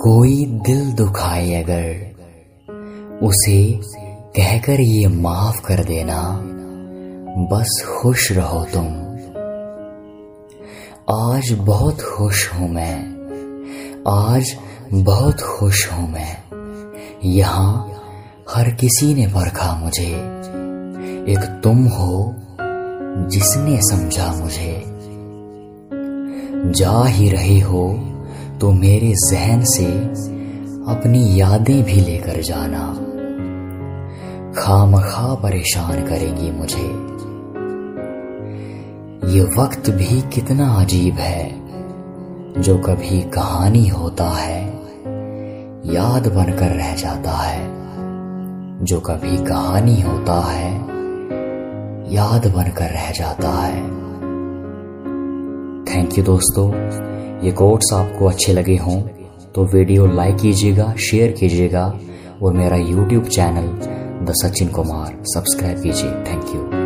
कोई दिल दुखाए अगर, उसे कहकर ये माफ़ कर देना, बस खुश रहो तुम। आज बहुत खुश हूँ मैं, आज बहुत खुश हूँ मैं। यहाँ हर किसी ने परखा मुझे, एक तुम हो जिसने समझा मुझे। जा ही रहे हो तो मेरे जहन से अपनी यादें भी लेकर जाना। खाम खा परेशान करेंगी मुझे। ये वक्त भी कितना अजीब है, जो कभी कहानी होता है, याद बनकर रह जाता है। जो कभी कहानी होता है, याद बनकर रह जाता है। थैंक यू दोस्तों। ये कोट्स आपको अच्छे लगे हों तो वीडियो लाइक कीजिएगा शेयर कीजिएगा और मेरा YouTube channel the Sachin Kumar subscribe कीजिए। Thank you